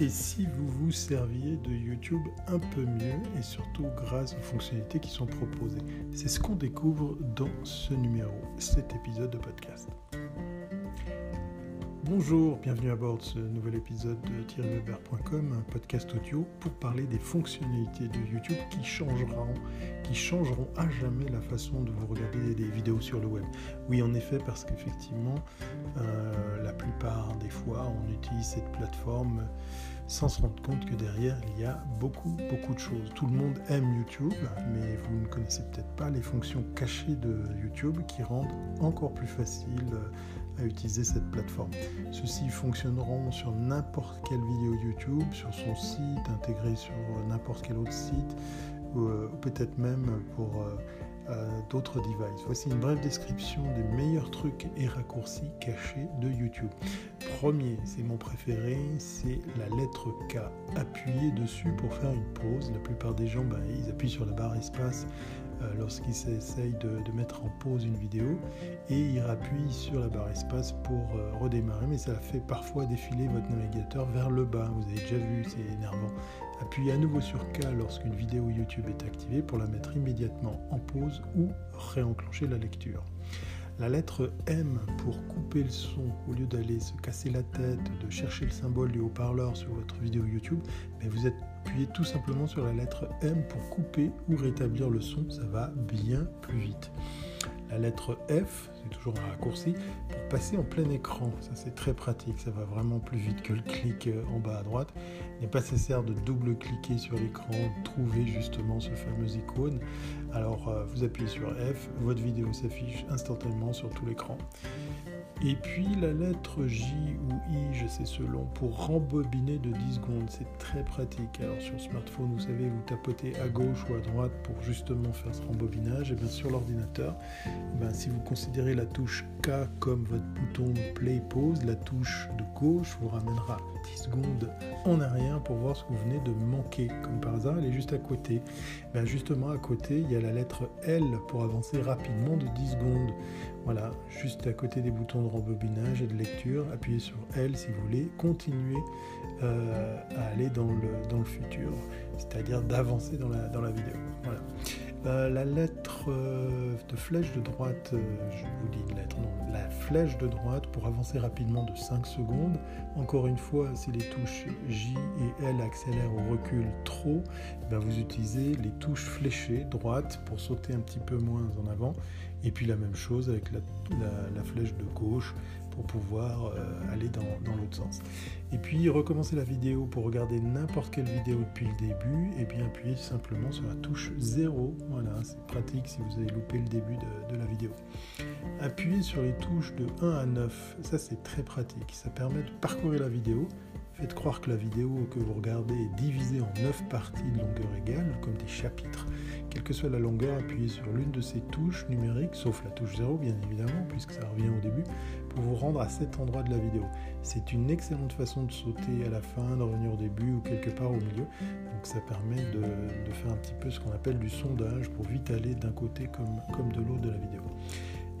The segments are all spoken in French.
et si vous vous serviez de YouTube un peu mieux et surtout grâce aux fonctionnalités qui sont proposées. C'est ce qu'on découvre dans ce numéro, cet épisode de podcast. Bonjour, bienvenue à bord de ce nouvel épisode de thierryweber.com, un podcast audio pour parler des fonctionnalités de YouTube qui changeront, qui changeront à jamais la façon de vous regarder des vidéos sur le web. Oui, en effet, parce qu'effectivement, euh, la plupart des fois, on utilise cette plateforme sans se rendre compte que derrière, il y a beaucoup, beaucoup de choses. Tout le monde aime YouTube, mais vous ne connaissez peut-être pas les fonctions cachées de YouTube qui rendent encore plus facile à utiliser cette plateforme. Ceux-ci fonctionneront sur n'importe quelle vidéo YouTube, sur son site, intégré sur n'importe quel autre site, ou, euh, peut-être même pour... Euh, d'autres devices. Voici une brève description des meilleurs trucs et raccourcis cachés de YouTube. Premier, c'est mon préféré, c'est la lettre K. Appuyez dessus pour faire une pause. La plupart des gens, ben, ils appuient sur la barre espace euh, lorsqu'ils essayent de, mettre en pause une vidéo et ils appuient sur la barre espace pour euh, redémarrer, mais ça fait parfois défiler votre navigateur vers le bas. Vous avez déjà vu, c'est énervant. Appuyez à nouveau sur K lorsqu'une vidéo YouTube est activée pour la mettre immédiatement en pause ou réenclencher la lecture. La lettre M pour couper le son, au lieu d'aller se casser la tête, de chercher le symbole du haut-parleur sur votre vidéo YouTube, mais vous appuyez tout simplement sur la lettre M pour couper ou rétablir le son, ça va bien plus vite la lettre F, c'est toujours un raccourci, pour passer en plein écran. Ça c'est très pratique, ça va vraiment plus vite que le clic euh, en bas à droite. Il n'est pas nécessaire de double-cliquer sur l'écran, trouver justement ce fameux icône. Alors euh, vous appuyez sur F, votre vidéo s'affiche instantanément sur tout l'écran. Et puis la lettre J ou I, je sais selon, pour rembobiner de 10 secondes. C'est très pratique. Alors sur smartphone, vous savez, vous tapotez à gauche ou à droite pour justement faire ce rembobinage. Et bien sur l'ordinateur, ben, si vous considérez la touche K comme votre bouton play pause, la touche de gauche vous ramènera 10 secondes en arrière pour voir ce que vous venez de manquer. Comme par hasard, elle est juste à côté. Ben justement à côté, il y a la lettre L pour avancer rapidement de 10 secondes. Voilà, juste à côté des boutons de rembobinage et de lecture, appuyez sur L si vous voulez continuer euh, à aller dans le, futur, c'est-à-dire d'avancer dans la, vidéo. Voilà. Euh, la lettre euh, de flèche de droite, je vous dis une lettre, non, la flèche de droite pour avancer rapidement de 5 secondes. Encore une fois, si les touches J et L accélèrent ou reculent trop, eh vous utilisez les touches fléchées droite pour sauter un petit peu moins en avant et puis la même chose avec la, flèche de gauche pour pouvoir euh, aller dans, l'autre sens. Et puis recommencer la vidéo pour regarder n'importe quelle vidéo depuis le début, et bien appuyer simplement sur la touche 0. Voilà, c'est pratique si vous avez loupé le début de, de la vidéo. Appuyez sur les touches de 1 à 9, ça c'est très pratique. Ça permet de parcourir la vidéo Faites croire que la vidéo que vous regardez est divisée en 9 parties de longueur égale, comme des chapitres. Quelle que soit la longueur, appuyez sur l'une de ces touches numériques, sauf la touche 0 bien évidemment, puisque ça revient au début, pour vous rendre à cet endroit de la vidéo. C'est une excellente façon de sauter à la fin, de revenir au début ou quelque part au milieu. Donc ça permet de, faire un petit peu ce qu'on appelle du sondage pour vite aller d'un côté comme, comme de l'autre de la vidéo.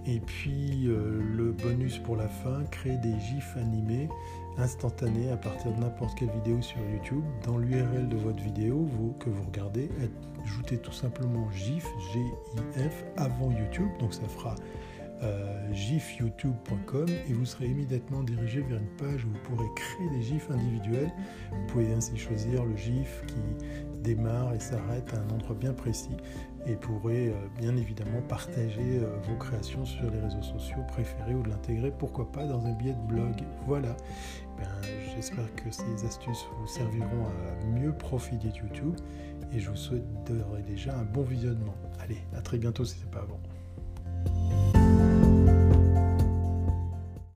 Et puis euh, le bonus pour la fin, créer des gifs animés instantanés à partir de n'importe quelle vidéo sur YouTube. Dans l'URL de votre vidéo que vous regardez, ajoutez tout simplement GIF, G-I-F, avant YouTube. Donc ça fera gifyoutube.com et vous serez immédiatement dirigé vers une page où vous pourrez créer des gifs individuels. Vous pouvez ainsi choisir le gif qui démarre et s'arrête à un endroit bien précis et pourrez euh, bien évidemment partager euh, vos créations sur les réseaux sociaux préférés ou de l'intégrer, pourquoi pas, dans un billet de blog. Voilà. Ben, j'espère que ces astuces vous serviront à mieux profiter de YouTube et je vous souhaite déjà un bon visionnement. Allez, à très bientôt si ce n'est pas avant.